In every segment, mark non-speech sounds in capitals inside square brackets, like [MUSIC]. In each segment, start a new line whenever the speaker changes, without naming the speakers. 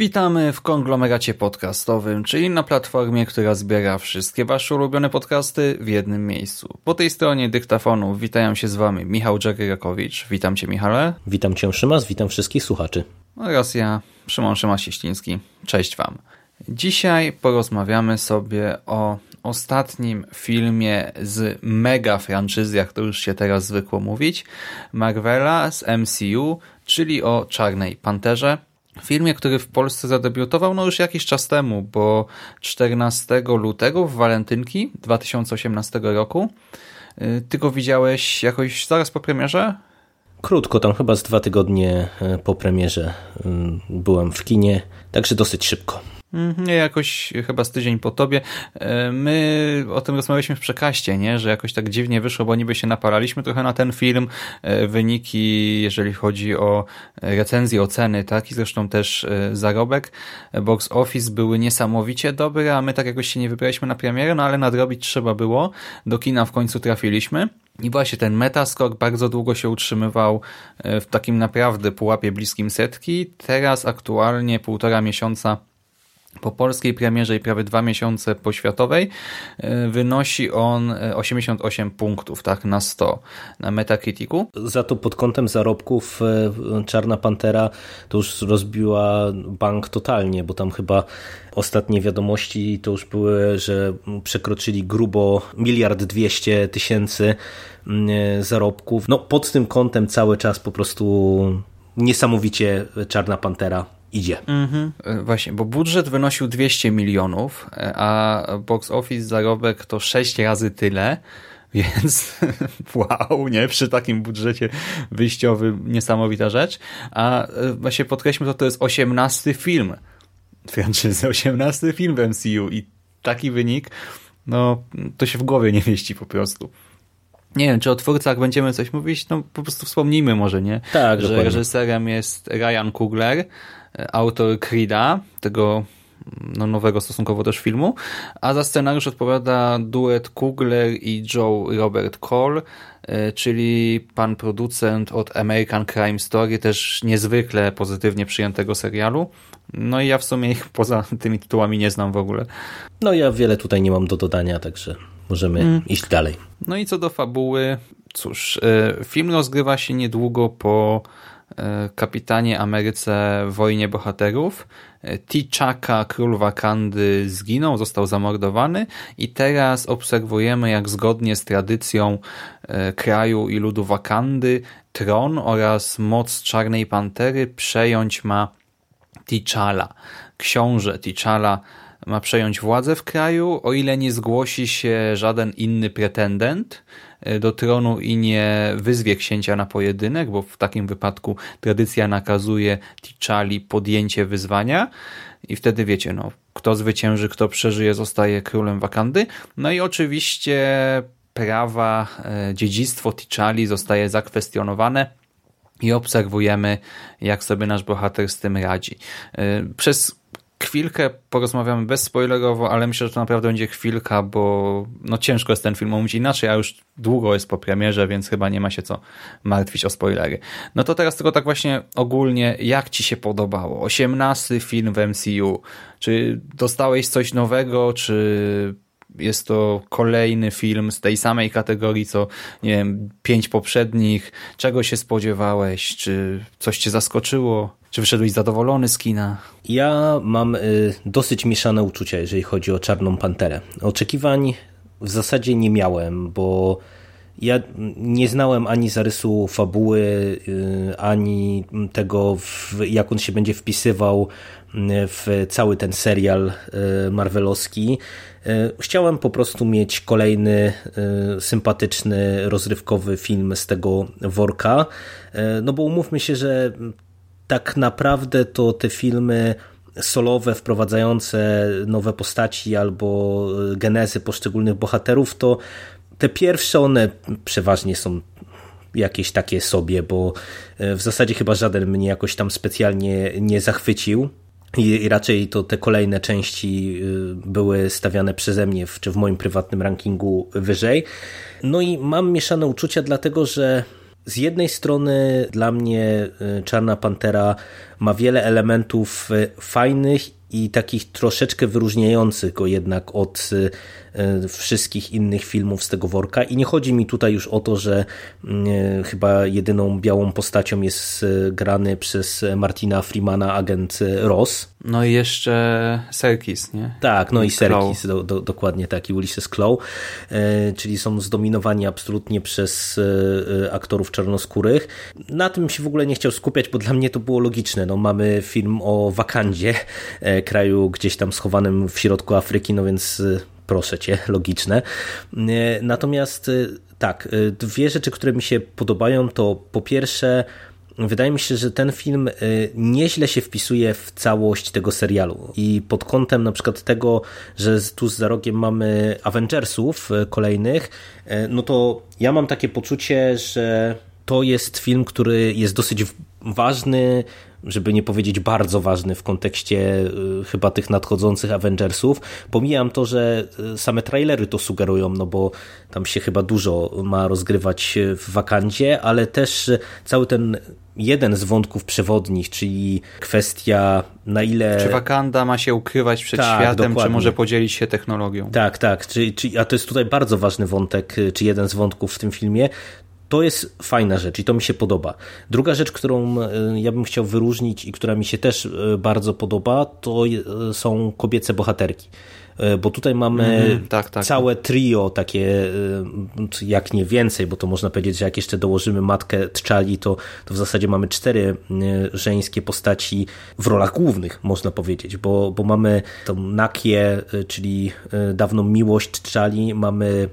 Witamy w konglomeracie podcastowym, czyli na platformie, która zbiera wszystkie wasze ulubione podcasty w jednym miejscu. Po tej stronie dyktafonu witają się z wami Michał Dżeryrakowicz. Witam cię Michale.
Witam cię Szymas, witam wszystkich słuchaczy.
Oraz ja, Szymon Szymas-Cieśliński. Cześć wam. Dzisiaj porozmawiamy sobie o ostatnim filmie z mega franczyzy, jak to już się teraz zwykło mówić, Marvela z MCU, czyli o Czarnej Panterze. Filmie, który w Polsce zadebiutował no już jakiś czas temu, bo 14 lutego w walentynki 2018 roku. Y, ty go widziałeś jakoś zaraz po premierze?
Krótko, tam chyba z dwa tygodnie e, po premierze y, byłem w kinie, także dosyć szybko.
Mhm, nie, jakoś chyba z tydzień po tobie. E, my o tym rozmawialiśmy w przekaście, nie? że jakoś tak dziwnie wyszło, bo niby się napalaliśmy trochę na ten film. E, wyniki, jeżeli chodzi o recenzje, oceny, tak? I zresztą też e, zarobek. Box Office były niesamowicie dobre, a my tak jakoś się nie wybraliśmy na premierę, no ale nadrobić trzeba było. Do kina w końcu trafiliśmy. I właśnie ten metascore bardzo długo się utrzymywał w takim naprawdę pułapie bliskim setki. Teraz aktualnie półtora miesiąca po polskiej premierze i prawie dwa miesiące po światowej e, wynosi on 88 e, punktów tak na 100 na Metacriticu.
Za to pod kątem zarobków e, Czarna Pantera to już rozbiła bank totalnie, bo tam chyba ostatnie wiadomości to już były, że przekroczyli grubo miliard dwieście tysięcy zarobków. No pod tym kątem cały czas po prostu niesamowicie Czarna Pantera idzie.
Mhm. Właśnie, bo budżet wynosił 200 milionów, a box office zarobek to 6 razy tyle. [LAUGHS] Więc [LAUGHS] wow, nie? Przy takim budżecie wyjściowym niesamowita rzecz. A e, właśnie podkreślmy, to to jest 18 film franczyzy, 18 film w MCU i taki wynik, no to się w głowie nie mieści po prostu. Nie wiem, czy o twórcach będziemy coś mówić, no po prostu wspomnijmy może, nie?
Tak,
Że dokładnie. reżyserem jest Ryan Coogler, autor Creed'a, tego no, nowego stosunkowo też filmu, a za scenariusz odpowiada duet Kugler i Joe Robert Cole, e, czyli pan producent od American Crime Story, też niezwykle pozytywnie przyjętego serialu. No i ja w sumie ich poza tymi tytułami nie znam w ogóle.
No ja wiele tutaj nie mam do dodania, także możemy mm. iść dalej.
No i co do fabuły, cóż, e, film rozgrywa się niedługo po E, kapitanie Ameryce wojnie bohaterów. E, T'Chaka, król Wakandy, zginął, został zamordowany i teraz obserwujemy, jak zgodnie z tradycją kraju i ludu Wakandy tron oraz moc Czarnej Pantery przejąć ma T'Challa. Książę T'Challa ma przejąć władzę w kraju, o ile nie zgłosi się żaden inny pretendent, E, do tronu i nie wyzwie księcia na pojedynek, bo w takim wypadku tradycja nakazuje T'Challi podjęcie wyzwania i wtedy wiecie, no, kto zwycięży, kto przeżyje, zostaje królem Wakandy. No i oczywiście prawa, e, dziedzictwo T'Challi zostaje zakwestionowane i obserwujemy, jak sobie nasz bohater z tym radzi. E, przez chwilkę porozmawiamy bezspoilerowo, ale myślę, że to naprawdę będzie chwilka, bo no ciężko jest ten film omówić inaczej, a już długo jest po premierze, więc chyba nie ma się co martwić o spoilery. No to teraz tylko tak właśnie ogólnie, jak Ci się podobało? 18 film w MCU. Czy dostałeś coś nowego, czy jest to kolejny film z tej samej kategorii, co nie wiem, pięć poprzednich. Czego się spodziewałeś? Czy coś cię zaskoczyło? Czy wyszedłeś zadowolony z kina?
Ja mam y, dosyć mieszane uczucia, jeżeli chodzi o Czarną Panterę. Oczekiwań w zasadzie nie miałem, bo ja nie znałem ani zarysu fabuły, y, ani tego, jak on się będzie wpisywał y, w cały ten serial marvelowski. Chciałem po prostu mieć kolejny sympatyczny, rozrywkowy film z tego worka, no bo umówmy się, że tak naprawdę to te filmy solowe, wprowadzające nowe postaci albo genezy poszczególnych bohaterów, to te pierwsze one przeważnie są jakieś takie sobie, bo e, w zasadzie chyba żaden mnie jakoś tam specjalnie nie zachwycił. I raczej to te kolejne części y, były stawiane przeze mnie, w, czy w moim prywatnym rankingu wyżej. No i mam mieszane uczucia, dlatego że z jednej strony dla mnie y, Czarna Pantera ma wiele elementów y, fajnych i takich troszeczkę wyróżniających go jednak od e, wszystkich innych filmów z tego worka. I nie chodzi mi tutaj już o to, że e, chyba jedyną białą postacią jest e, grany przez Martina Freemana agent Ross.
No i jeszcze Serkis, nie?
Tak, no i, i Serkis, do, do, dokładnie tak, i Ulysses Claw, czyli są zdominowani absolutnie przez aktorów czarnoskórych. Na tym się w ogóle nie chciał skupiać, bo dla mnie to było logiczne. No, mamy film o Wakandzie, kraju gdzieś tam schowanym w środku Afryki, no więc y, proszę cię, [LAUGHS] logiczne. Y, natomiast y, tak, dwie rzeczy, które mi się podobają, to po pierwsze, wydaje mi się, że ten film nieźle się wpisuje w całość tego serialu. I pod kątem na przykład tego, że tu za rogiem mamy Avengersów kolejnych, no to ja mam takie poczucie, że to jest film, który jest dosyć ważny, żeby nie powiedzieć bardzo ważny w kontekście y, chyba tych nadchodzących Avengersów. Pomijam to, że y, same trailery to sugerują, no bo tam się chyba dużo ma rozgrywać w Wakandzie, ale też cały ten jeden z wątków przewodnich, czyli kwestia na ile...
Czy Wakanda ma się ukrywać przed tak, światem, dokładnie. czy może podzielić się technologią.
Tak, tak. Czy, czy, a to jest tutaj bardzo ważny wątek, y, czy jeden z wątków w tym filmie to jest fajna rzecz i to mi się podoba. Druga rzecz, którą e, ja bym chciał wyróżnić i która mi się też e, bardzo podoba, to e, są kobiece bohaterki bo tutaj mamy mm, tak, tak. całe trio takie, jak nie więcej, bo to można powiedzieć, że jak jeszcze dołożymy matkę Tczali, to, to w zasadzie mamy cztery żeńskie postaci w rolach głównych, można powiedzieć, bo, bo mamy tą Nakię, czyli dawną miłość Tczali, mamy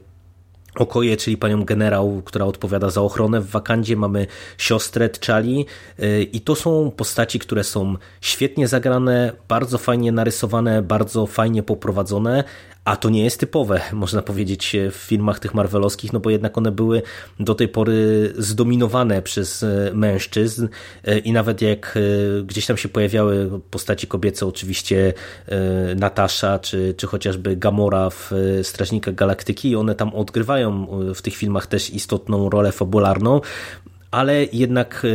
Okoje, czyli panią generał, która odpowiada za ochronę. W Wakandzie, mamy siostrę T'Challi y, i to są postaci, które są świetnie zagrane, bardzo fajnie narysowane, bardzo fajnie poprowadzone, a to nie jest typowe, można powiedzieć, w filmach tych marvelowskich, no bo jednak one były do tej pory zdominowane przez e, mężczyzn e, i nawet jak e, gdzieś tam się pojawiały postaci kobiece, oczywiście Natasza, czy, czy chociażby Gamora w Strażnikach Galaktyki, one tam odgrywają w tych filmach też istotną rolę fabularną, ale jednak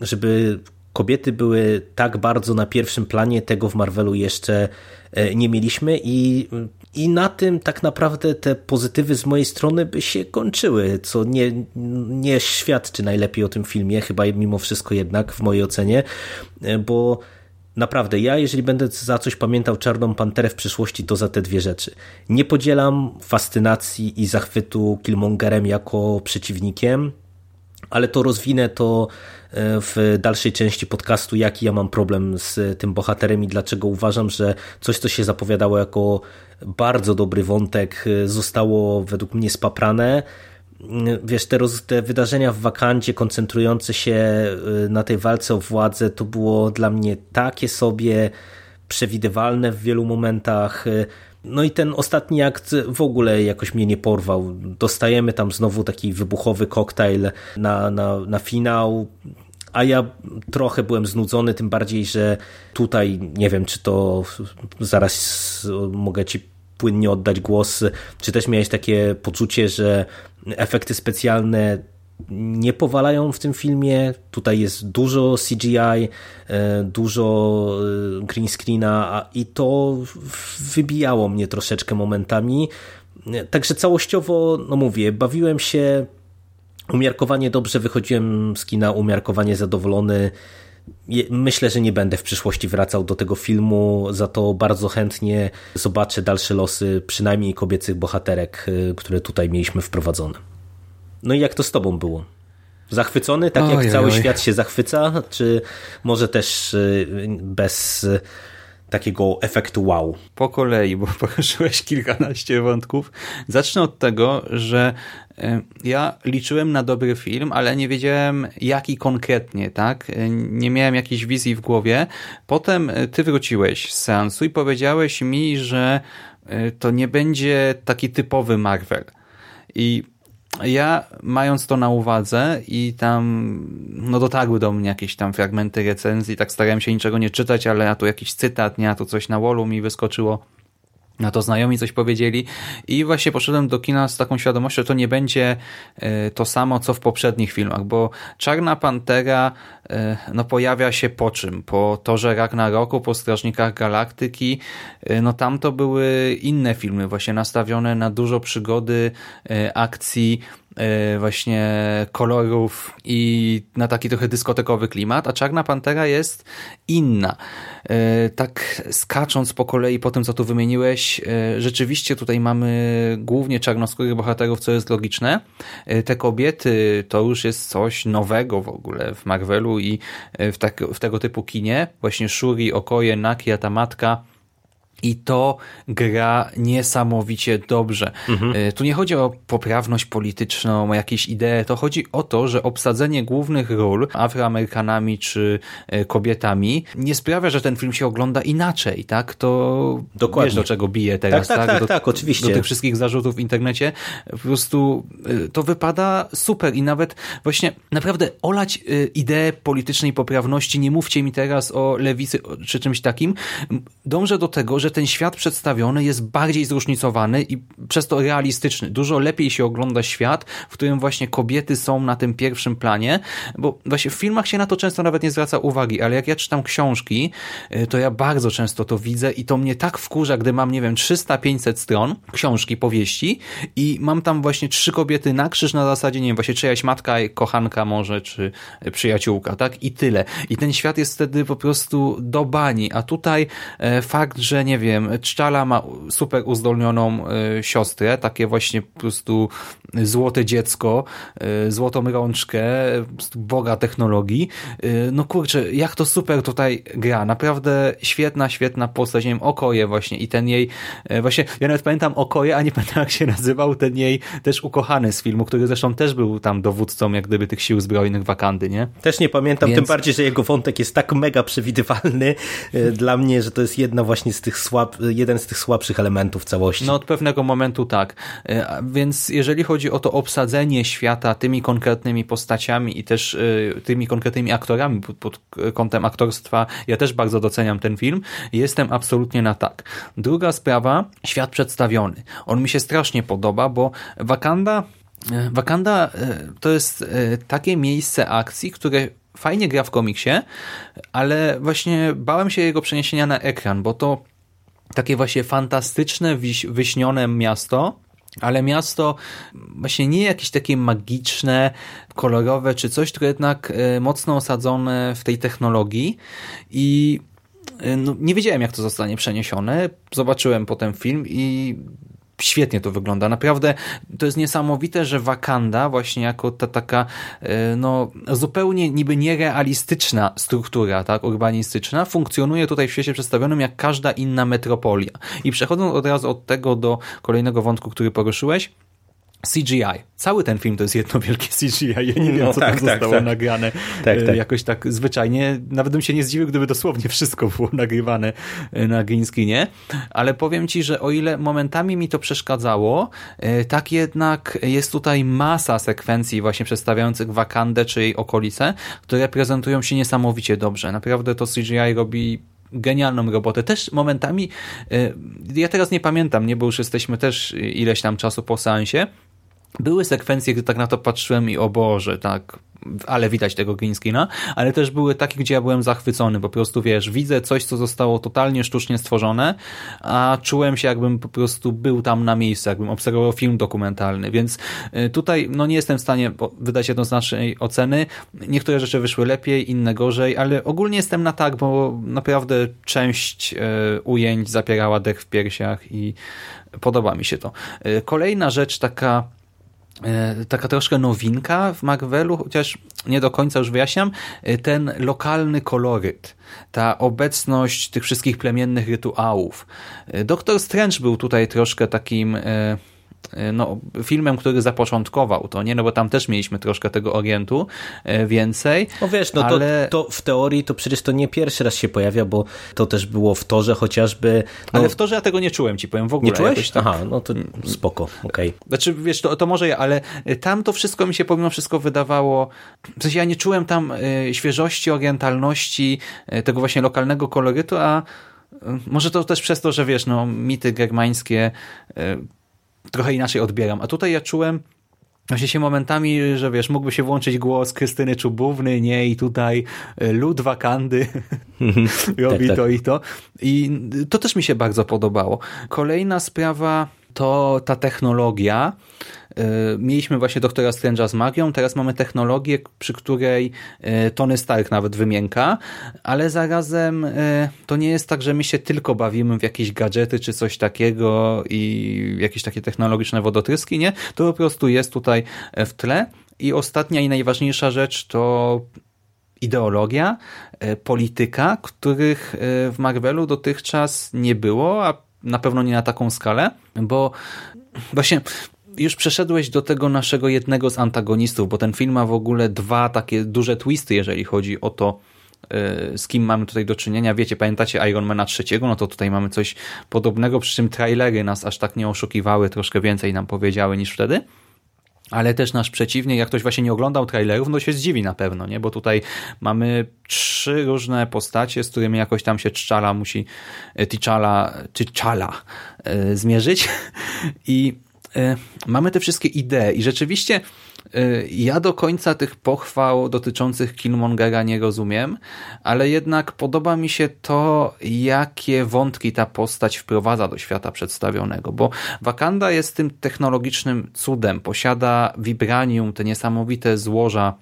żeby kobiety były tak bardzo na pierwszym planie, tego w Marvelu jeszcze nie mieliśmy i i na tym tak naprawdę te pozytywy z mojej strony by się kończyły, co nie, nie świadczy najlepiej o tym filmie, chyba mimo wszystko jednak w mojej ocenie, bo Naprawdę, ja jeżeli będę za coś pamiętał Czarną Panterę w przyszłości, to za te dwie rzeczy. Nie podzielam fascynacji i zachwytu Killmongerem jako przeciwnikiem, ale to rozwinę to e, w dalszej części podcastu, jaki ja mam problem z tym bohaterem i dlaczego uważam, że coś, co się zapowiadało jako bardzo dobry wątek, e, zostało według mnie spaprane. Wiesz, te, roz, te wydarzenia w Wakandzie koncentrujące się e, na tej walce o władzę, to było dla mnie takie sobie przewidywalne w wielu momentach. No i ten ostatni akt w ogóle jakoś mnie nie porwał. Dostajemy tam znowu taki wybuchowy koktajl na, na, na finał, a ja trochę byłem znudzony, tym bardziej, że tutaj nie wiem, czy to zaraz mogę ci płynnie oddać głos, czy też miałeś takie poczucie, że efekty specjalne nie powalają w tym filmie. Tutaj jest dużo CGI, e, dużo e, green screena i to wybijało mnie troszeczkę momentami. Także całościowo, no mówię, bawiłem się umiarkowanie dobrze, wychodziłem z kina umiarkowanie zadowolony. Myślę, że nie będę w przyszłości wracał do tego filmu, za to bardzo chętnie zobaczę dalsze losy przynajmniej kobiecych bohaterek, e, które tutaj mieliśmy wprowadzone. No i jak to z tobą było? Zachwycony, tak jak cały świat się zachwyca, czy może też y, bez y, takiego efektu wow.
Po kolei, bo [LAUGHS] poruszyłeś kilkanaście wątków. Zacznę od tego, że e, ja liczyłem na dobry film, ale nie wiedziałem jaki konkretnie, tak? E, nie miałem jakiejś wizji w głowie. Potem e, ty wróciłeś z seansu i powiedziałeś mi, że to nie będzie taki typowy Marvel. I ja mając to na uwadze i tam no dotarły do mnie jakieś tam fragmenty recenzji, tak starałem się niczego nie czytać, ale a tu jakiś cytat, nie, a tu coś na wallu mi wyskoczyło na to znajomi coś powiedzieli i właśnie poszedłem do kina z taką świadomością, że to nie będzie e, to samo, co w poprzednich filmach, bo Czarna Pantera e, no pojawia się po czym? Po Torze Ragnaroku, po Strażnikach Galaktyki, e, no tam to były inne filmy, właśnie nastawione na dużo przygody, akcji, właśnie kolorów i na taki trochę dyskotekowy klimat, a Czarna Pantera jest inna. E, tak skacząc po kolei po tym, co tu wymieniłeś, e, rzeczywiście tutaj mamy głównie czarnoskórych bohaterów, co jest logiczne. Te kobiety to już jest coś nowego w ogóle w Marvelu i w, tak, w tego typu kinie. Właśnie Shuri, Okoje, Naki, a ta matka i to gra niesamowicie dobrze. Mhm. E, tu nie chodzi o poprawność polityczną, o jakieś idee, to chodzi o to, że obsadzenie głównych ról Afroamerykanami czy e, kobietami nie sprawia, że ten film się ogląda inaczej, tak? To Dokładnie. wiesz do czego bije teraz,
tak?
Tak,
tak,
tak,
tak, oczywiście.
Do tych wszystkich zarzutów w internecie. Po prostu e, to wypada super i nawet właśnie naprawdę olać ideę politycznej poprawności, nie mówcie mi teraz o lewicy czy czymś takim. Dążę do tego, że ten świat przedstawiony jest bardziej zróżnicowany i przez to realistyczny. Dużo lepiej się ogląda świat, w którym właśnie kobiety są na tym pierwszym planie, bo właśnie w filmach się na to często nawet nie zwraca uwagi, ale jak ja czytam książki, y, to ja bardzo często to widzę i to mnie tak wkurza, gdy mam, nie wiem, 300-500 stron książki, powieści i mam tam właśnie trzy kobiety na krzyż na zasadzie, nie wiem, właśnie czyjaś matka, kochanka może, czy przyjaciółka, tak? I tyle. I ten świat jest wtedy po prostu do bani, a tutaj e, fakt, że nie wiem, Czczala ma super uzdolnioną y, siostrę, takie właśnie po prostu złote dziecko, y, złotą rączkę, boga technologii. No kurczę, jak to super tutaj gra. Naprawdę świetna, świetna postać. Nie wiem, Okoje właśnie i ten jej, właśnie ja nawet pamiętam Okoje, a nie [LAUGHS] pamiętam jak się nazywał ten jej też ukochany z filmu, który zresztą też był tam dowódcą jak gdyby tych sił zbrojnych Wakandy, nie?
Też nie pamiętam, Więc... tym bardziej, że jego wątek jest tak mega przewidywalny dla mnie, że to jest jedna właśnie z tych słab, jeden z tych słabszych elementów całości.
No od pewnego momentu tak. E, więc jeżeli chodzi o to obsadzenie świata tymi konkretnymi postaciami i też e, tymi konkretnymi aktorami pod, pod kątem aktorstwa, ja też bardzo doceniam ten film. Jestem absolutnie na tak. Druga sprawa, świat przedstawiony. On mi się strasznie podoba, bo Wakanda e, Wakanda to jest takie miejsce akcji, które fajnie gra w komiksie, ale właśnie bałem się jego przeniesienia na ekran, bo to takie właśnie fantastyczne, wyśnione miasto, ale miasto właśnie nie jakieś takie magiczne, kolorowe czy coś, tylko jednak e, mocno osadzone w tej technologii i e, no, nie wiedziałem jak to zostanie przeniesione. Zobaczyłem potem film i świetnie to wygląda. Naprawdę to jest niesamowite, że Wakanda właśnie jako ta taka e, no, zupełnie niby nierealistyczna struktura tak, urbanistyczna funkcjonuje tutaj w świecie przedstawionym jak każda inna metropolia. I przechodząc od razu od tego do kolejnego wątku, który poruszyłeś, CGI. Cały ten film to jest jedno wielkie [LAUGHS] CGI. Ja nie wiem, no, co tak, tam tak, zostało tak. nagrane tak, e, tak. jakoś tak zwyczajnie. Nawet bym się nie zdziwił, gdyby dosłownie wszystko było nagrywane e, na green screenie. Ale powiem Ci, że o ile momentami mi to przeszkadzało, e, tak jednak jest tutaj masa sekwencji właśnie przedstawiających Wakandę czy jej okolice, które prezentują się niesamowicie dobrze. Naprawdę to CGI robi genialną robotę. Też momentami, ja teraz nie pamiętam, nie, bo już jesteśmy też ileś tam czasu po seansie, były sekwencje, gdy tak na to patrzyłem i o Boże, tak, ale widać tego green screena, ale też były takie, gdzie ja byłem zachwycony, po prostu wiesz, widzę coś, co zostało totalnie sztucznie stworzone, a czułem się jakbym po prostu był tam na miejscu, jakbym obserwował film dokumentalny, więc y, tutaj no nie jestem w stanie wydać jednoznacznej oceny, niektóre rzeczy wyszły lepiej, inne gorzej, ale ogólnie jestem na tak, bo naprawdę część y, ujęć zapierała dech w piersiach i podoba mi się to. Y, kolejna rzecz taka taka troszkę nowinka w Marvelu, chociaż nie do końca już wyjaśniam, e, ten lokalny koloryt, ta obecność tych wszystkich plemiennych rytuałów. E, Doktor Strange był tutaj troszkę takim E, no, filmem, który zapoczątkował to, nie? No bo tam też mieliśmy troszkę tego Orientu e, więcej.
No wiesz, no ale... to, to w teorii to przecież to nie pierwszy raz się pojawia, bo to też było w torze chociażby.
No... Ale w torze ja tego nie czułem, ci powiem w ogóle.
Nie czułeś? Tak... Aha, no to spoko, okej. Okay.
Znaczy, wiesz, to, to może ja, ale tam to wszystko mi się pomimo wszystko wydawało, w sensie ja nie czułem tam y, świeżości, orientalności, y, tego właśnie lokalnego kolorytu, a y, może to też przez to, że wiesz, no mity germańskie trochę inaczej odbieram. A tutaj ja czułem właśnie się momentami, że wiesz, mógłby się włączyć głos Krystyny Czubówny, nie, i tutaj e, lud wakandy [LAUGHS] robi tak, to tak. i to. I to też mi się bardzo podobało. Kolejna sprawa to ta technologia, mieliśmy właśnie doktora Strange'a z magią, teraz mamy technologię, przy której e, Tony Stark nawet wymienka, ale zarazem e, to nie jest tak, że my się tylko bawimy w jakieś gadżety czy coś takiego i jakieś takie technologiczne wodotryski, nie? To po prostu jest tutaj w tle. I ostatnia i najważniejsza rzecz to ideologia, polityka, których w Marvelu dotychczas nie było, a na pewno nie na taką skalę, bo właśnie już przeszedłeś do tego naszego jednego z antagonistów, bo ten film ma w ogóle dwa takie duże twisty, jeżeli chodzi o to, e, z kim mamy tutaj do czynienia. Wiecie, pamiętacie Ironmana trzeciego? No to tutaj mamy coś podobnego, przy czym trailery nas aż tak nie oszukiwały, troszkę więcej nam powiedziały niż wtedy. Ale też nasz przeciwnik, jak ktoś właśnie nie oglądał trailerów, no się zdziwi na pewno, nie? Bo tutaj mamy trzy różne postacie, z którymi jakoś tam się T'Challa musi, e, T'Challa, T'Challa e, zmierzyć. [LAUGHS] I mamy te wszystkie idee i rzeczywiście e, ja do końca tych pochwał dotyczących Killmongera nie rozumiem, ale jednak podoba mi się to, jakie wątki ta postać wprowadza do świata przedstawionego, bo Wakanda jest tym technologicznym cudem, posiada vibranium, te niesamowite złoża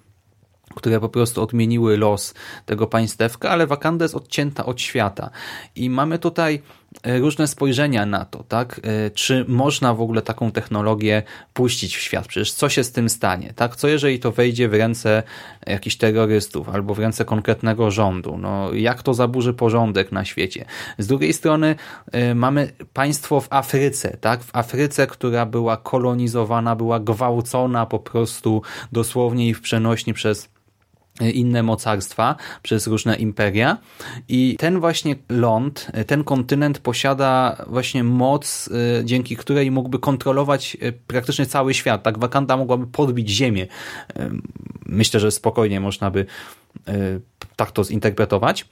które po prostu odmieniły los tego państewka, ale Wakanda jest odcięta od świata. I mamy tutaj różne spojrzenia na to, tak? E, czy można w ogóle taką technologię puścić w świat? Przecież co się z tym stanie, tak? Co jeżeli to wejdzie w ręce jakichś terrorystów albo w ręce konkretnego rządu? No, jak to zaburzy porządek na świecie? Z drugiej strony e, mamy państwo w Afryce, tak? W Afryce, która była kolonizowana, była gwałcona po prostu dosłownie i w przenośni przez inne mocarstwa, przez różne imperia i ten właśnie ląd, ten kontynent posiada właśnie moc, y, dzięki której mógłby kontrolować y, praktycznie cały świat. Tak Wakanda mogłaby podbić ziemię. Y, myślę, że spokojnie można by tak to zinterpretować.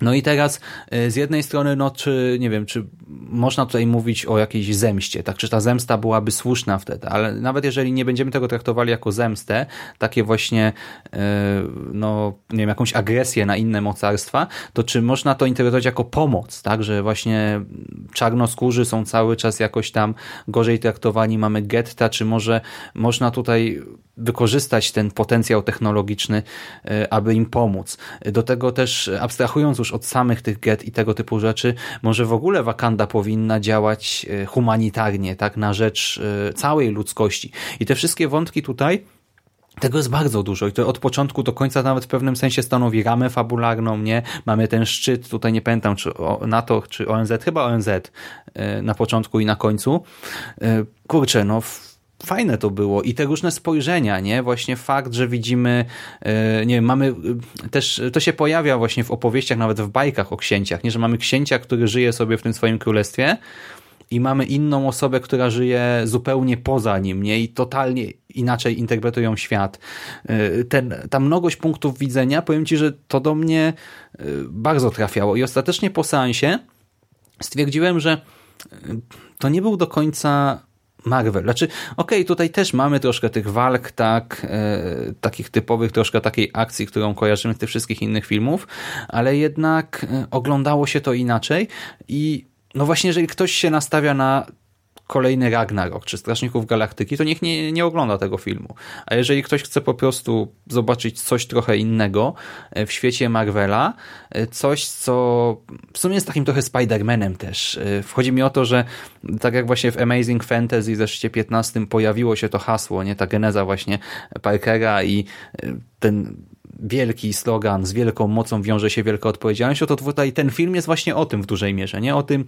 No i teraz y, z jednej strony, no czy, nie wiem, czy można tutaj mówić o jakiejś zemście, tak, czy ta zemsta byłaby słuszna wtedy, ale nawet jeżeli nie będziemy tego traktowali jako zemstę, takie właśnie, y, no, nie wiem, jakąś agresję na inne mocarstwa, to czy można to interpretować jako pomoc, tak, że właśnie czarnoskórzy są cały czas jakoś tam gorzej traktowani, mamy getta, czy może można tutaj wykorzystać ten potencjał technologiczny, e, aby im pomóc. Do tego też abstrahując już od samych tych get i tego typu rzeczy, może w ogóle Wakanda powinna działać e, humanitarnie, tak, na rzecz e, całej ludzkości. I te wszystkie wątki tutaj tego jest bardzo dużo i to od początku do końca nawet w pewnym sensie stanowi ramę fabularną, nie? Mamy ten szczyt, tutaj nie pamiętam czy NATO, czy ONZ, chyba ONZ na początku i na końcu. Kurczę, no fajne to było i te różne spojrzenia, nie? Właśnie fakt, że widzimy, e, nie wiem, mamy e, też, to się pojawia właśnie w opowieściach, nawet w bajkach o księciach, nie? Że mamy księcia, który żyje sobie w tym swoim królestwie i mamy inną osobę, która żyje zupełnie poza nim, nie? I totalnie inaczej interpretują świat. E, ten, ta mnogość punktów widzenia, powiem Ci, że to do mnie bardzo trafiało i ostatecznie po seansie stwierdziłem, że to nie był do końca Marvel. Znaczy, okej, okay, tutaj też mamy troszkę tych walk, tak, e, takich typowych, troszkę takiej akcji, którą kojarzymy z tych wszystkich innych filmów, ale jednak e, oglądało się to inaczej i no właśnie, jeżeli ktoś się nastawia na kolejny Ragnarok czy Strażników Galaktyki, to niech nie, nie ogląda tego filmu. A jeżeli ktoś chce po prostu zobaczyć coś trochę innego e, w świecie Marvela, e, coś, co w sumie jest takim trochę Spider-Manem też. E, wchodzi mi o to, że tak jak właśnie w Amazing Fantasy w zeszcie 15 pojawiło się to hasło, nie ta geneza właśnie Parkera i ten wielki slogan, z wielką mocą wiąże się wielka odpowiedzialność, to tutaj ten film jest właśnie o tym w dużej mierze, nie? O tym,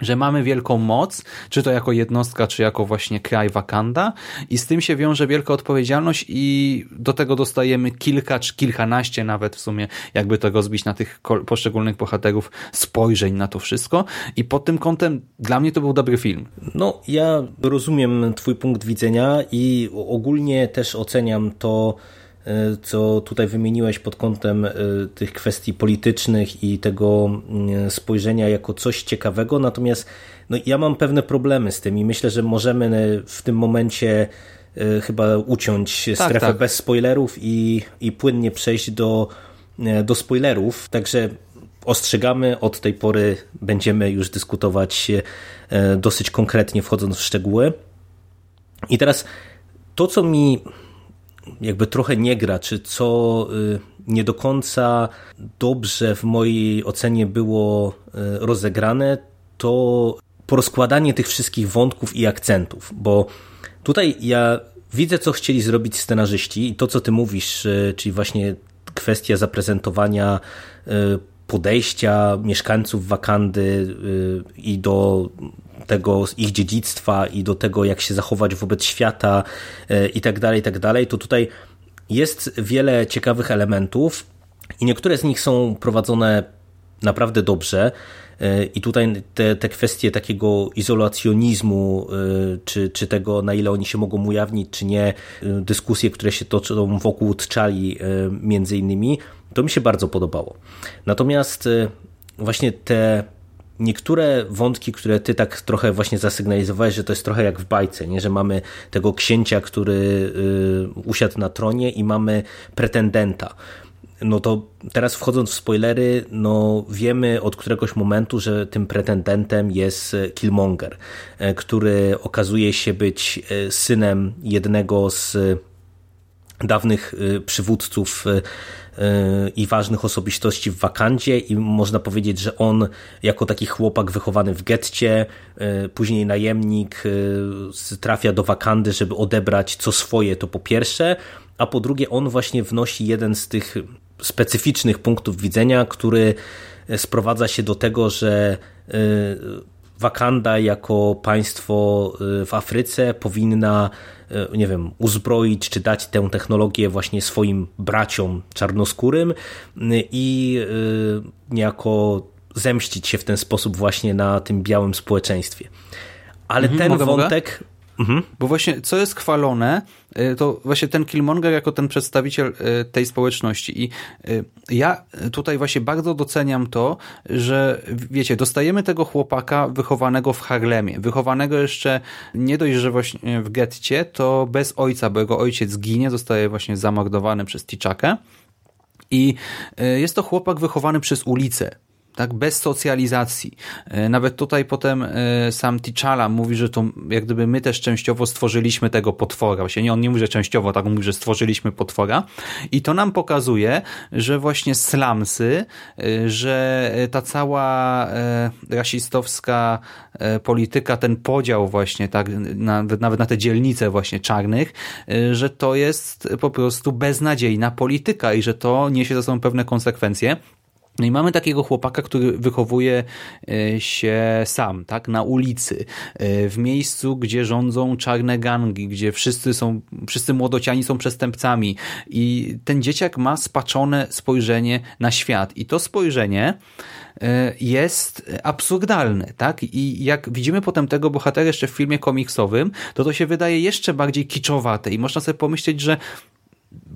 że mamy wielką moc, czy to jako jednostka, czy jako właśnie kraj Wakanda i z tym się wiąże wielka odpowiedzialność i do tego dostajemy kilka, czy kilkanaście nawet w sumie, jakby to rozbić na tych poszczególnych bohaterów, spojrzeń na to wszystko i pod tym kątem dla mnie to był dobry film.
No, ja rozumiem twój punkt widzenia i ogólnie też oceniam to, co tutaj wymieniłeś pod kątem e, tych kwestii politycznych i tego mm, spojrzenia jako coś ciekawego, natomiast no, ja mam pewne problemy z tym i myślę, że możemy w tym momencie e, chyba uciąć tak, strefę tak. bez spoilerów i, i płynnie przejść do, do spoilerów, także ostrzegamy, od tej pory będziemy już dyskutować dosyć konkretnie wchodząc w szczegóły. I teraz to, co mi jakby trochę nie gra, czy co y, nie do końca dobrze w mojej ocenie było y, rozegrane, to porozkładanie tych wszystkich wątków i akcentów, bo tutaj ja widzę, co chcieli zrobić scenarzyści i to, co ty mówisz, y, czyli właśnie kwestia zaprezentowania podejścia mieszkańców Wakandy i do tego ich dziedzictwa i do tego, jak się zachować wobec świata e, i tak dalej, i tak dalej, to tutaj jest wiele ciekawych elementów i niektóre z nich są prowadzone naprawdę dobrze. E, I tutaj te, te kwestie takiego izolacjonizmu, e, czy, czy tego, na ile oni się mogą ujawnić, czy nie, dyskusje, które się toczą wokół Tczali między innymi, to mi się bardzo podobało. Natomiast właśnie te niektóre wątki, które ty tak trochę właśnie zasygnalizowałeś, że to jest trochę jak w bajce, nie? że mamy tego księcia, który y, usiadł na tronie i mamy pretendenta. No to teraz wchodząc w spoilery, no wiemy od któregoś momentu, że tym pretendentem jest Killmonger, e, który okazuje się być synem jednego z dawnych e, przywódców i ważnych osobistości w Wakandzie i można powiedzieć, że on jako taki chłopak wychowany w getcie, później najemnik trafia do Wakandy, żeby odebrać co swoje, to po pierwsze, a po drugie on właśnie wnosi jeden z tych specyficznych punktów widzenia, który sprowadza się do tego, że Wakanda jako państwo w Afryce powinna nie wiem, uzbroić czy dać tę technologię właśnie swoim braciom czarnoskórym i e, niejako zemścić się w ten sposób właśnie na tym białym społeczeństwie. Ale mhm, ten mogę, wątek?
Mhm. Bo właśnie, co jest chwalone, y, to właśnie ten Killmonger jako ten przedstawiciel y, tej społeczności. I y, ja tutaj właśnie bardzo doceniam to, że wiecie, dostajemy tego chłopaka wychowanego w Harlemie, wychowanego jeszcze nie dość, że właśnie w getcie, to bez ojca, bo jego ojciec ginie, zostaje właśnie zamordowany przez Ticzakę. I jest to chłopak wychowany przez ulicę, tak, bez socjalizacji. E, nawet tutaj potem e, sam T'Challa mówi, że to jak gdyby my też częściowo stworzyliśmy tego potwora. Właśnie nie, on nie mówi, że częściowo, tak, on mówi, że stworzyliśmy potwora. I to nam pokazuje, że właśnie slamsy, e, że ta cała rasistowska polityka, ten podział właśnie, tak, nawet, nawet na te dzielnice właśnie czarnych, że to jest po prostu beznadziejna polityka i że to niesie za sobą pewne konsekwencje. No i mamy takiego chłopaka, który wychowuje e, się sam, tak, na ulicy, e, w miejscu, gdzie rządzą czarne gangi, gdzie wszyscy są, wszyscy młodociani są przestępcami i ten dzieciak ma spaczone spojrzenie na świat i to spojrzenie e, jest absurdalne, tak? I jak widzimy potem tego bohatera jeszcze w filmie komiksowym, to to się wydaje jeszcze bardziej kiczowate i można sobie pomyśleć, że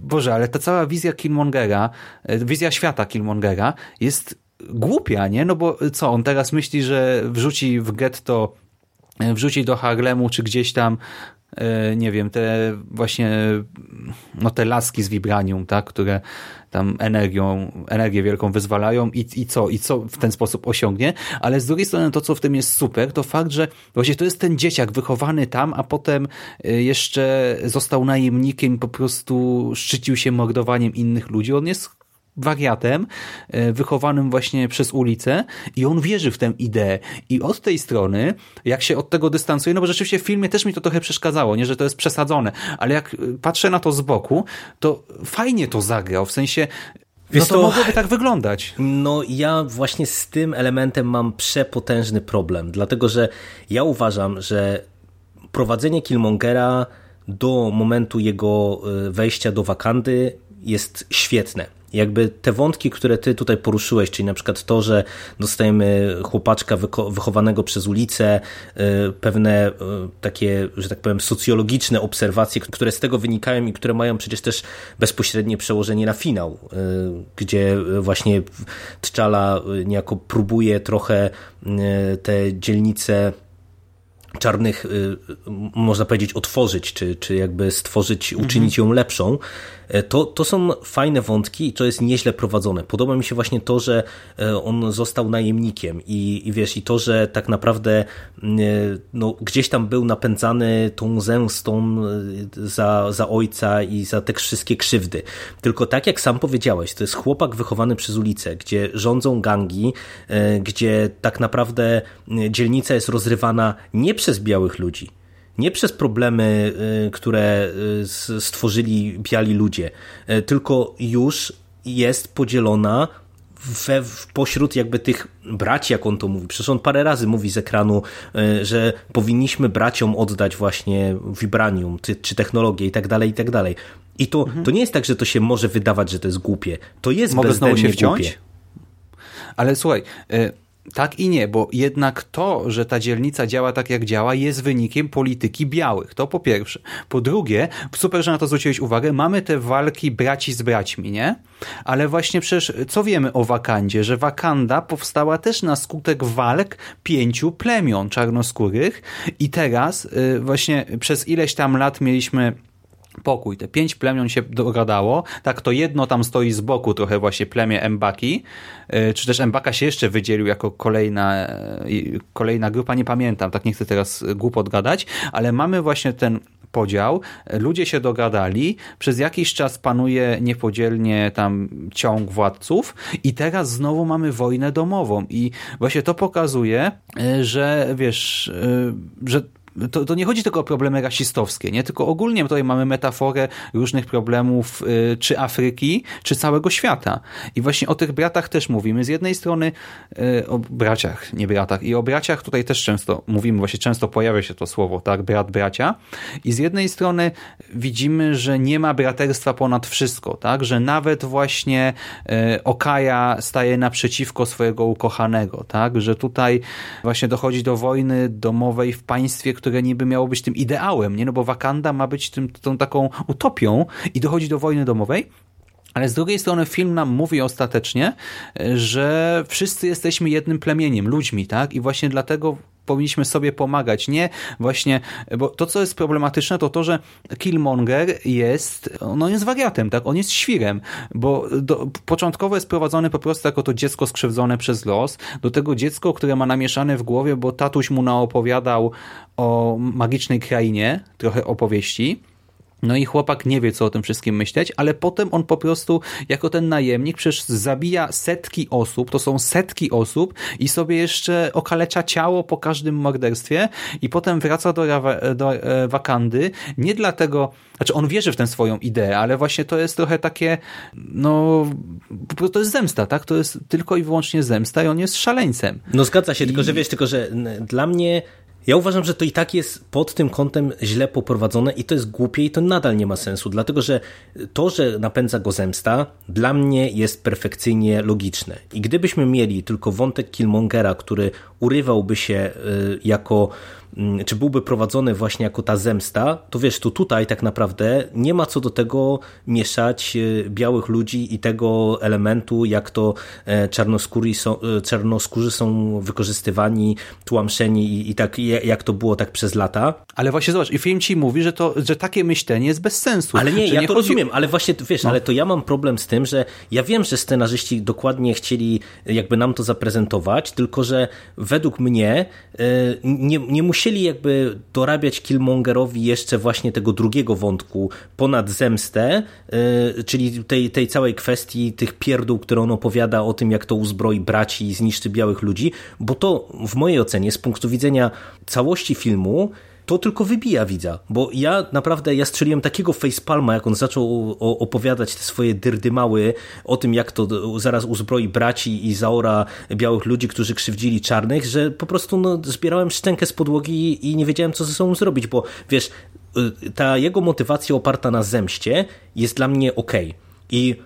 Boże, ale ta cała wizja Killmongera, e, wizja świata Killmongera jest głupia, nie? No bo co, on teraz myśli, że wrzuci w getto, e, wrzuci do Harlemu czy gdzieś tam nie wiem, te właśnie no te laski z vibranium, tak, które tam energią, energię wielką wyzwalają i, i co, i co w ten sposób osiągnie, ale z drugiej strony to, co w tym jest super, to fakt, że właśnie to jest ten dzieciak wychowany tam, a potem y, jeszcze został najemnikiem, po prostu szczycił się mordowaniem innych ludzi. On jest wariatem, e, wychowanym właśnie przez ulicę i on wierzy w tę ideę. I od tej strony, jak się od tego dystansuje, no bo rzeczywiście w filmie też mi to trochę przeszkadzało, nie, że to jest przesadzone, ale jak e, patrzę na to z boku, to fajnie to zagrał, w sensie no to, to mogłoby tak wyglądać.
No ja właśnie z tym elementem mam przepotężny problem, dlatego że ja uważam, że prowadzenie Killmongera do momentu jego e, wejścia do Wakandy jest świetne jakby te wątki, które ty tutaj poruszyłeś, czyli na przykład to, że dostajemy chłopaczka wychowanego przez ulicę, y, pewne y, takie, że tak powiem, socjologiczne obserwacje, które z tego wynikają i które mają przecież też bezpośrednie przełożenie na finał, y, gdzie właśnie Tczala niejako próbuje trochę te dzielnice czarnych, można powiedzieć, otworzyć, czy, czy jakby stworzyć, uczynić ją lepszą. E, to, to są fajne wątki i to jest nieźle prowadzone. Podoba mi się właśnie to, że e, on został najemnikiem i, i wiesz, i to, że tak naprawdę mm, e, no, gdzieś tam był napędzany tą zemstą za, za ojca i za te wszystkie krzywdy. Tylko tak jak sam powiedziałeś, to jest chłopak wychowany przez ulicę, gdzie rządzą gangi, gdzie tak naprawdę dzielnica jest rozrywana nie przez białych ludzi, nie przez problemy, y, które y, stworzyli biali ludzie, y, tylko już jest podzielona we, pośród jakby tych braci, jak on to mówi. Przecież on parę razy mówi z ekranu, że powinniśmy braciom oddać właśnie vibranium, czy, czy technologię i tak dalej, i tak dalej. I to, mhm. to nie jest tak, że to się może wydawać, że to jest głupie. To jest
Mogę znowu się wciąć?
Głupie.
Ale słuchaj, tak i nie, bo jednak to, że ta dzielnica działa tak jak działa, jest wynikiem polityki białych. To po pierwsze. Po drugie, super, że na to zwróciłeś uwagę, mamy te walki braci z braćmi, nie? Ale właśnie przecież, co wiemy o Wakandzie? Że Wakanda powstała też na skutek walk pięciu plemion czarnoskórych i teraz y, właśnie przez ileś tam lat mieliśmy pokój. Te pięć plemion się dogadało. Tak, to jedno tam stoi z boku trochę właśnie plemię Embaki, e, czy też Embaka się jeszcze wydzielił jako kolejna, e, kolejna grupa, nie pamiętam, tak nie chcę teraz głupot gadać, ale mamy właśnie ten podział, ludzie się dogadali, przez jakiś czas panuje niepodzielnie tam ciąg władców i teraz znowu mamy wojnę domową. I właśnie to pokazuje, e, że wiesz, że to, to nie chodzi tylko o problemy rasistowskie, nie? tylko ogólnie tutaj mamy metaforę różnych problemów y, czy Afryki, czy całego świata. I właśnie o tych bratach też mówimy. Z jednej strony y, o braciach, nie bratach. I o braciach tutaj też często mówimy, właśnie często pojawia się to słowo, tak? Brat, bracia. I z jednej strony widzimy, że nie ma braterstwa ponad wszystko, tak? Że nawet właśnie y, Okaja staje naprzeciwko swojego ukochanego, tak? Że tutaj właśnie dochodzi do wojny domowej w państwie, które niby miało być tym ideałem, nie? No bo Wakanda ma być tym, tą taką utopią i dochodzi do wojny domowej, ale z drugiej strony film nam mówi ostatecznie, że wszyscy jesteśmy jednym plemieniem, ludźmi, tak? I właśnie dlatego powinniśmy sobie pomagać. Nie właśnie, bo to, co jest problematyczne, to to, że Killmonger jest, no jest wariatem, tak? On jest świrem, bo do, początkowo jest prowadzony po prostu jako to dziecko skrzywdzone przez los, do tego dziecko, które ma namieszane w głowie, bo tatuś mu naopowiadał o magicznej krainie, trochę opowieści, no i chłopak nie wie, co o tym wszystkim myśleć, ale potem on po prostu, jako ten najemnik, przecież zabija setki osób, to są setki osób i sobie jeszcze okalecza ciało po każdym morderstwie i potem wraca do, do e, Wakandy, nie dlatego, znaczy on wierzy w tę swoją ideę, ale właśnie to jest trochę takie, no, to jest zemsta, tak? To jest tylko i wyłącznie zemsta i on jest szaleńcem.
No zgadza się, I... tylko że wiesz, tylko że dla mnie ja uważam, że to i tak jest pod tym kątem źle poprowadzone i to jest głupie i to nadal nie ma sensu, dlatego że to, że napędza go zemsta, dla mnie jest perfekcyjnie logiczne. I gdybyśmy mieli tylko wątek Killmongera, który urywałby się y, jako czy byłby prowadzony właśnie jako ta zemsta, to wiesz, tu tutaj tak naprawdę nie ma co do tego mieszać e, białych ludzi i tego elementu, jak to e, czarnoskórzy są, e, czarnoskórzy są wykorzystywani, tłamszeni i, i tak, jak to było tak przez lata.
Ale właśnie zobacz, i film ci mówi, że, to, że takie myślenie jest bez sensu.
Ale nie, ja
nie
to
chodzi...
rozumiem, ale właśnie, wiesz, no. ale to ja mam problem z tym, że ja wiem, że scenarzyści dokładnie chcieli jakby nam to zaprezentować, tylko że według mnie nie, nie musieli jakby dorabiać Killmongerowi jeszcze właśnie tego drugiego wątku ponad zemstę, czyli tej, tej całej kwestii tych pierdół, które on opowiada o tym, jak to uzbroi braci i zniszczy białych ludzi, bo to w mojej ocenie z punktu widzenia całości filmu to tylko wybija widza, bo ja naprawdę, ja strzeliłem takiego facepalma, jak on zaczął opowiadać te swoje dyrdymały o tym, jak to zaraz uzbroi braci i zaora białych ludzi, którzy krzywdzili czarnych, że po prostu no, zbierałem szczękę z podłogi i nie wiedziałem, co ze sobą zrobić, bo wiesz, y, ta jego motywacja oparta na zemście jest dla mnie ok. I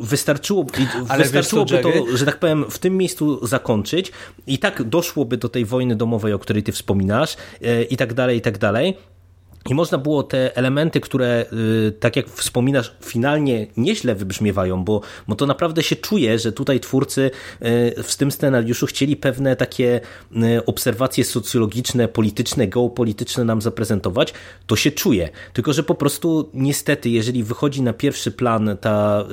wystarczyło, Ale wystarczyłoby to, że tak powiem, w tym miejscu zakończyć i tak doszłoby do tej wojny domowej, o której ty wspominasz e, i tak dalej, i tak dalej. I można było te elementy, które, y, tak jak wspominasz, finalnie nieźle wybrzmiewają, bo, bo to naprawdę się czuje, że tutaj twórcy y, w tym scenariuszu chcieli pewne takie y, obserwacje socjologiczne, polityczne, geopolityczne nam zaprezentować. To się czuje. Tylko, że po prostu niestety, jeżeli wychodzi na pierwszy plan ta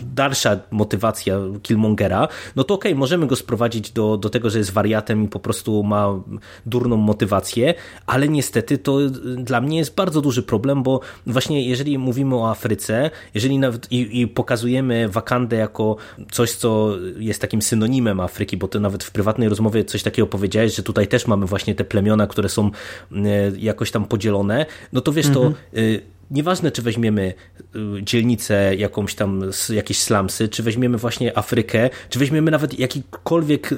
dalsza motywacja Killmongera, no to okej, okay, możemy go sprowadzić do, do tego, że jest wariatem i po prostu ma durną motywację, ale niestety to dla mnie jest bardzo duży problem, bo właśnie jeżeli mówimy o Afryce, jeżeli nawet i, i pokazujemy Wakandę jako coś, co jest takim synonimem Afryki, bo ty nawet w prywatnej rozmowie coś takiego powiedziałeś, że tutaj też mamy właśnie te plemiona, które są e, jakoś tam podzielone, no to wiesz, mhm. to Nieważne, czy weźmiemy y, dzielnicę jakąś tam, jakieś slumsy, czy weźmiemy właśnie Afrykę, czy weźmiemy nawet jakikolwiek y,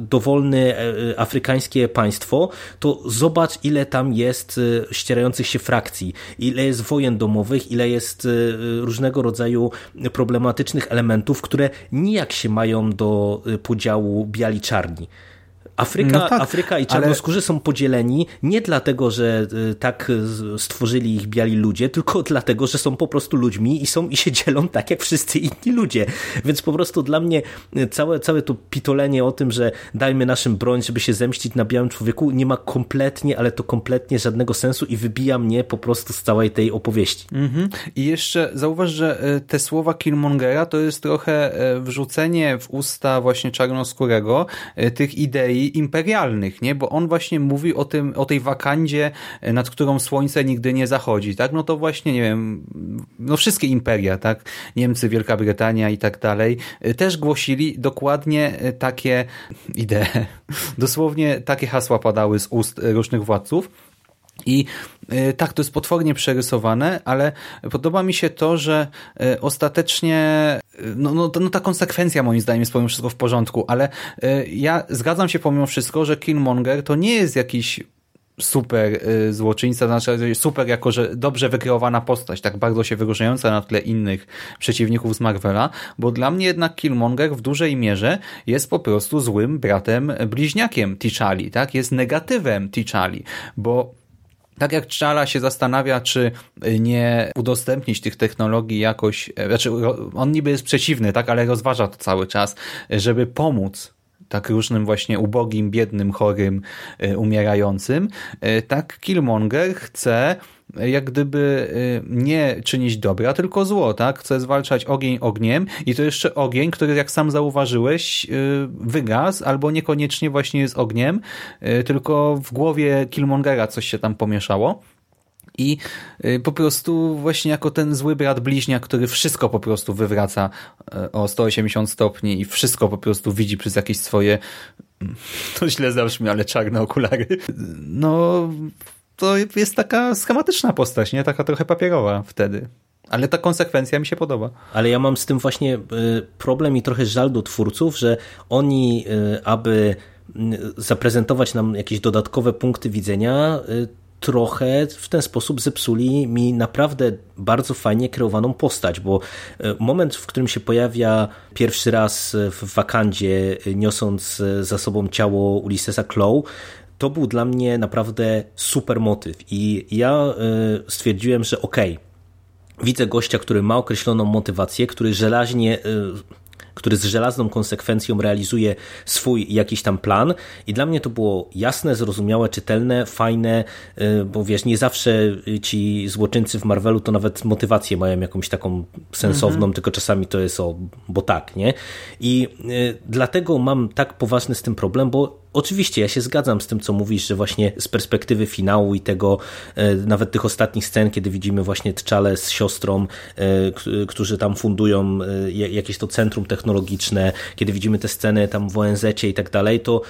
dowolne y, afrykańskie państwo, to zobacz, ile tam jest ścierających się frakcji, ile jest wojen domowych, ile jest różnego rodzaju problematycznych elementów, które nijak się mają do podziału biali-czarni. Afryka, no tak, Afryka i czarnoskórzy ale... są podzieleni nie dlatego, że y, tak stworzyli ich biali ludzie, tylko dlatego, że są po prostu ludźmi i są i się dzielą tak jak wszyscy inni ludzie. Więc po prostu dla mnie y, całe, całe to pitolenie o tym, że dajmy naszym broń, żeby się zemścić na białym człowieku, nie ma kompletnie, ale to kompletnie żadnego sensu i wybija mnie po prostu z całej tej opowieści.
Mhm. I jeszcze zauważ, że y, te słowa Killmongera to jest trochę wrzucenie w usta właśnie czarnoskórego tych idei imperialnych, nie? Bo on właśnie mówi o tym, o tej wakandzie, e, nad którą słońce nigdy nie zachodzi, tak? No to właśnie, nie wiem, no wszystkie imperia, tak? Niemcy, Wielka Brytania i tak dalej, e, też głosili dokładnie e, takie [LAUGHS] idee. [LAUGHS] Dosłownie takie hasła padały z ust różnych władców. I tak, to jest potwornie przerysowane, ale podoba mi się to, że ostatecznie no, no, no ta konsekwencja moim zdaniem jest pomimo wszystko w porządku, ale ja zgadzam się pomimo wszystko, że Killmonger to nie jest jakiś super złoczyńca, znaczy super jako, że dobrze wykreowana postać, tak bardzo się wyróżniająca na tle innych przeciwników z Marvela, bo dla mnie jednak Killmonger w dużej mierze jest po prostu złym bratem bliźniakiem T'Challi, tak? Jest negatywem T'Challi, bo tak jak Czala się zastanawia, czy nie udostępnić tych technologii jakoś, e, znaczy on niby jest przeciwny, tak, ale rozważa to cały czas, żeby pomóc tak różnym właśnie ubogim, biednym, chorym, e, umierającym, e, tak Killmonger chce jak gdyby nie czynić dobra, tylko zło, tak? Chce zwalczać ogień ogniem i to jeszcze ogień, który jak sam zauważyłeś wygasł albo niekoniecznie właśnie jest ogniem, tylko w głowie Killmongera coś się tam pomieszało. I po prostu właśnie jako ten zły brat bliźniak, który wszystko po prostu wywraca o 180 stopni i wszystko po prostu widzi przez jakieś swoje [LAUGHS] to źle zabrzmi, ale czarne okulary. No to jest taka schematyczna postać, nie? Taka trochę papierowa wtedy. Ale ta konsekwencja mi się podoba.
Ale ja mam z tym właśnie y, problem i trochę żal do twórców, że oni, y, aby y, zaprezentować nam jakieś dodatkowe punkty widzenia, trochę w ten sposób zepsuli mi naprawdę bardzo fajnie kreowaną postać, bo moment, w którym się pojawia pierwszy raz w Wakandzie, niosąc za sobą ciało Ulyssesa Claw, to był dla mnie naprawdę super motyw. I ja stwierdziłem, że okej, okay, widzę gościa, który ma określoną motywację, który żelaźnie który z żelazną konsekwencją realizuje swój jakiś tam plan i dla mnie to było jasne, zrozumiałe, czytelne, fajne, y, bo wiesz, nie zawsze ci złoczyńcy w Marvelu to nawet motywację mają jakąś taką sensowną, mhm. tylko czasami to jest o, bo tak, nie? I y, dlatego mam tak poważny z tym problem, bo Oczywiście, ja się zgadzam z tym, co mówisz, że właśnie z perspektywy finału i tego, e, nawet tych ostatnich scen, kiedy widzimy właśnie Tczale z siostrą, e, którzy tam fundują e, jakieś to centrum technologiczne, kiedy widzimy te sceny tam w ONZ i tak dalej, to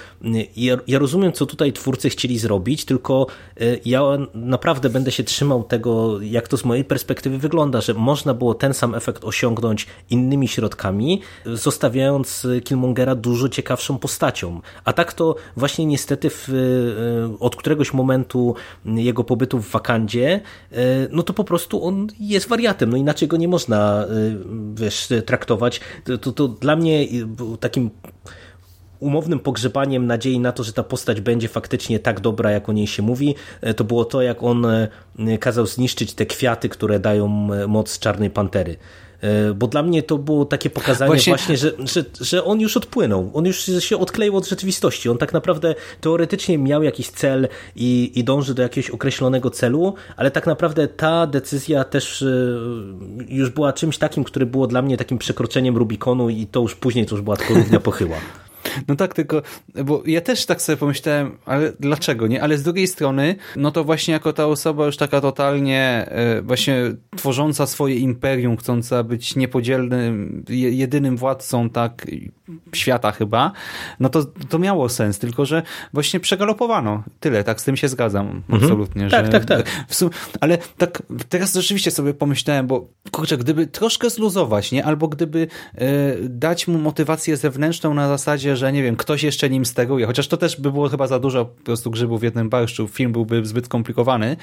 ja, ja rozumiem, co tutaj twórcy chcieli zrobić, tylko ja naprawdę będę się trzymał tego, jak to z mojej perspektywy wygląda, że można było ten sam efekt osiągnąć innymi środkami, zostawiając Killmongera dużo ciekawszą postacią. A tak to właśnie niestety w, e, od któregoś momentu jego pobytu w Wakandzie, e, no to po prostu on jest wariatem, no inaczej go nie można e, wiesz, traktować. To, to, to dla mnie takim umownym pogrzebaniem nadziei na to, że ta postać będzie faktycznie tak dobra, jak o niej się mówi, to było to, jak on kazał zniszczyć te kwiaty, które dają moc Czarnej Pantery. E, bo dla mnie to było takie pokazanie właśnie, właśnie że, że, że on już odpłynął, on już się odkleił od rzeczywistości, on tak naprawdę teoretycznie miał jakiś cel i, i dąży do jakiegoś określonego celu, ale tak naprawdę ta decyzja też e, już była czymś takim, które było dla mnie takim przekroczeniem Rubikonu i to już później to już była tylko równia pochyła.
No tak, tylko, bo ja też tak sobie pomyślałem, ale dlaczego, nie? Ale z drugiej strony, no to właśnie jako ta osoba już taka totalnie e, właśnie tworząca swoje imperium, chcąca być niepodzielnym, jedynym władcą, tak, świata chyba, no to, to miało sens, tylko że właśnie przegalopowano. Tyle, tak, z tym się zgadzam, mhm. absolutnie.
Tak,
że,
tak, tak.
Sum, ale tak, teraz rzeczywiście sobie pomyślałem, bo kurczę, gdyby troszkę zluzować, nie? Albo gdyby e, dać mu motywację zewnętrzną na zasadzie, że nie wiem, ktoś jeszcze nim steruje, chociaż to też by było chyba za dużo po prostu grzybów w jednym barszczu, film byłby zbyt skomplikowany,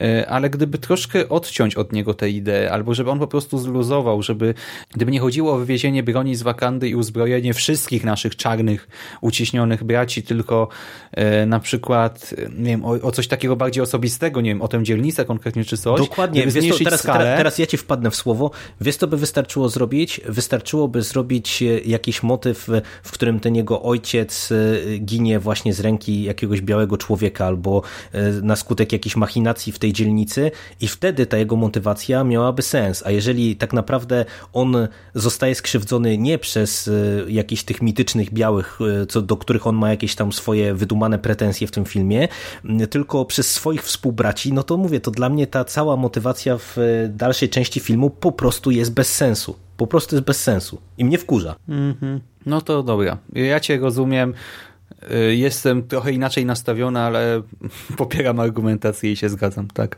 e, ale gdyby troszkę odciąć od niego tę ideę, albo żeby on po prostu zluzował, żeby, gdyby nie chodziło o wywiezienie broni z wakandy i uzbrojenie wszystkich naszych czarnych, uciśnionych braci, tylko e, na przykład, nie wiem, o, o, coś takiego bardziej osobistego, nie wiem, o tę dzielnicę konkretnie czy coś.
Dokładnie, wiesz to, teraz, teraz, teraz ja ci wpadnę w słowo, wiesz co by wystarczyło zrobić? Wystarczyłoby zrobić e, jakiś motyw, w którym ten jego ojciec e, ginie właśnie z ręki jakiegoś białego człowieka albo e, na skutek jakiejś machinacji w tej dzielnicy i wtedy ta jego motywacja miałaby sens. A jeżeli tak naprawdę on zostaje skrzywdzony nie przez e, jakichś tych mitycznych białych, co, do których on ma jakieś tam swoje wydumane pretensje w tym filmie, tylko przez swoich współbraci, no to mówię, to dla mnie ta cała motywacja w dalszej części filmu po prostu jest bez sensu. Po prostu jest bez sensu. I mnie wkurza.
-hmm. No to dobra. Ja cię rozumiem. Y, jestem trochę inaczej nastawiony, ale [LAUGHS] popieram argumentację i się zgadzam, tak.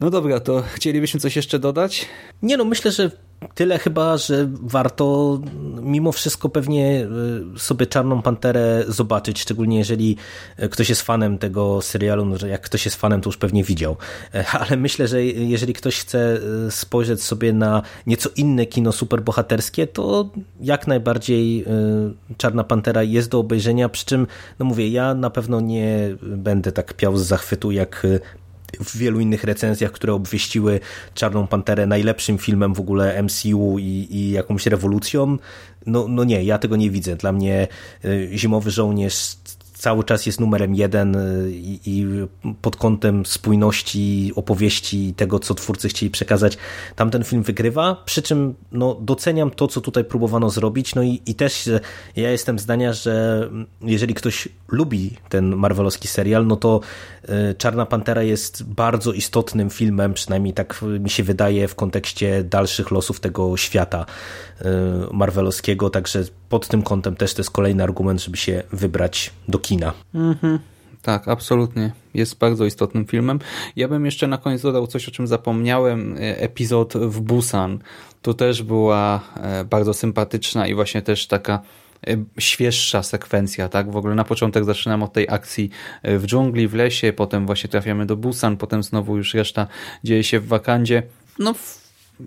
No dobra, to chcielibyśmy coś jeszcze dodać?
Nie no, myślę, że tyle chyba, że warto mimo wszystko pewnie y, sobie Czarną Panterę zobaczyć, szczególnie jeżeli y, ktoś jest fanem tego serialu, no, jak ktoś jest fanem, to już pewnie widział. [LAUGHS] Ale myślę, że jeżeli ktoś chce spojrzeć sobie na nieco inne kino superbohaterskie, to jak najbardziej Czarna Pantera jest do obejrzenia, przy czym, no mówię, ja na pewno nie będę tak piał z zachwytu jak w wielu innych recenzjach, które obwieściły Czarną Panterę najlepszym filmem w ogóle MCU i, i jakąś rewolucją. No, no nie, ja tego nie widzę. Dla mnie y, Zimowy Żołnierz cały czas jest numerem jeden y, i, i, pod kątem spójności opowieści tego, co twórcy chcieli przekazać, tamten film wygrywa, przy czym no, doceniam to, co tutaj próbowano zrobić, no i, i też ja jestem zdania, że jeżeli ktoś lubi ten marvelowski serial, no to y, Czarna Pantera jest bardzo istotnym filmem, przynajmniej tak mi się wydaje w kontekście dalszych losów tego świata. y, marvelowskiego, także pod tym kątem też to jest kolejny argument, żeby się wybrać do kina.
Mhm. Tak, absolutnie. Jest bardzo istotnym filmem. Ja bym jeszcze na koniec dodał coś, o czym zapomniałem. E, epizod w Busan. To też była e, bardzo sympatyczna i właśnie też taka e, świeższa sekwencja, tak? W ogóle na początek zaczynamy od tej akcji w dżungli, w lesie, potem właśnie trafiamy do Busan, potem znowu już reszta dzieje się w Wakandzie. No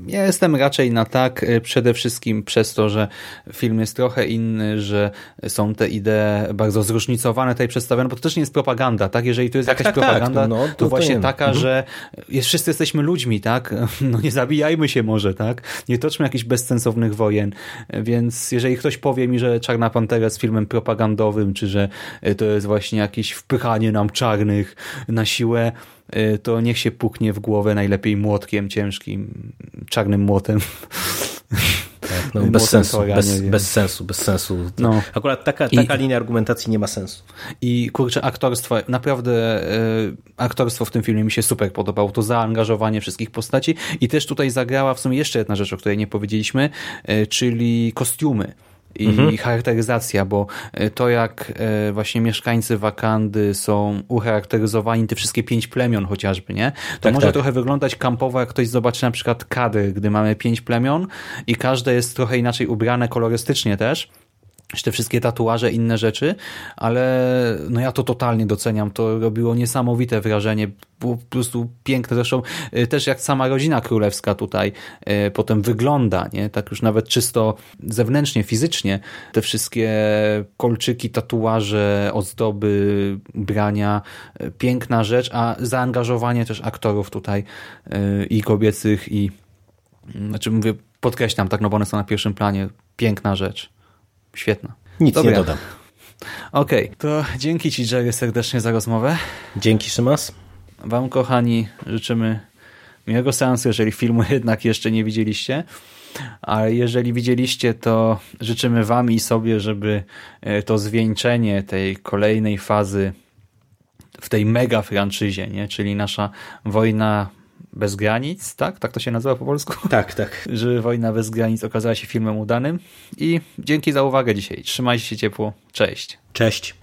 Ja jestem raczej na tak, y, przede wszystkim przez to, że film jest trochę inny, że są te idee bardzo zróżnicowane tutaj przedstawione, bo to też nie jest propaganda, tak? Jeżeli to jest
Tak,
jakaś
tak, tak.
propaganda,
No,
to,
to
właśnie
nie.
taka,
Mhm.
że jest, wszyscy jesteśmy ludźmi, tak? [LAUGHS] No nie zabijajmy się może, tak? Nie toczmy jakichś bezsensownych wojen, więc jeżeli ktoś powie mi, że Czarna Pantera jest filmem propagandowym, czy że to jest właśnie jakieś wpychanie nam czarnych na siłę, to niech się puknie w głowę najlepiej młotkiem ciężkim, czarnym młotem.
Tak, no, [LAUGHS]
Młotem
bez sensu,
Thora,
bez, bez sensu, bez sensu.
No.
Akurat taka,
I-
taka linia argumentacji nie ma sensu.
I kurczę, aktorstwo, naprawdę e, aktorstwo w tym filmie mi się super podobało. To zaangażowanie wszystkich postaci i też tutaj zagrała w sumie jeszcze jedna rzecz, o której nie powiedzieliśmy, e, czyli kostiumy. I charakteryzacja, bo e, to jak e, właśnie mieszkańcy Wakandy są ucharakteryzowani, te wszystkie pięć plemion chociażby, nie? To
Tak,
może
tak.
trochę wyglądać kampowo, jak ktoś zobaczy na przykład kadry, gdy mamy pięć plemion i każde jest trochę inaczej ubrane kolorystycznie też te wszystkie tatuaże, inne rzeczy, ale no ja to totalnie doceniam. To robiło niesamowite wrażenie. Po prostu piękne. Zresztą y, też jak sama rodzina królewska tutaj y, potem wygląda, nie? Tak już nawet czysto zewnętrznie, fizycznie. Te wszystkie kolczyki, tatuaże, ozdoby, ubrania. y, Piękna rzecz, a zaangażowanie też aktorów tutaj i kobiecych i znaczy mówię, podkreślam tak, no bo one są na pierwszym planie. Piękna rzecz. Świetna.
Nic
Dobra.
nie dodam.
Okej, to dzięki Ci Jerry serdecznie za rozmowę.
Dzięki, Szymas.
Wam kochani życzymy miłego seansu, jeżeli filmu [LAUGHS] jednak jeszcze nie widzieliście. A jeżeli widzieliście, to życzymy Wam i sobie, żeby e, to zwieńczenie tej kolejnej fazy w tej mega franczyzie, nie? czyli nasza wojna bez granic, tak? Tak to się nazywa po polsku? [LAUGHS]
Tak, tak. [LAUGHS]
Że wojna bez granic okazała się filmem udanym. I dzięki za uwagę dzisiaj. Trzymajcie się ciepło. Cześć.
Cześć.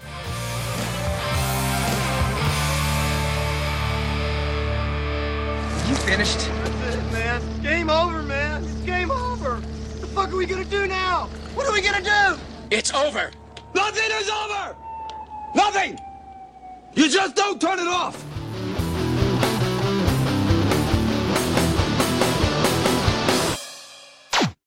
You finished?
That's it, man. It's game over, man. It's game over. What the fuck are we gonna do now? What are we gonna do?
It's over.
Nothing is over! Nothing! You just don't turn it off!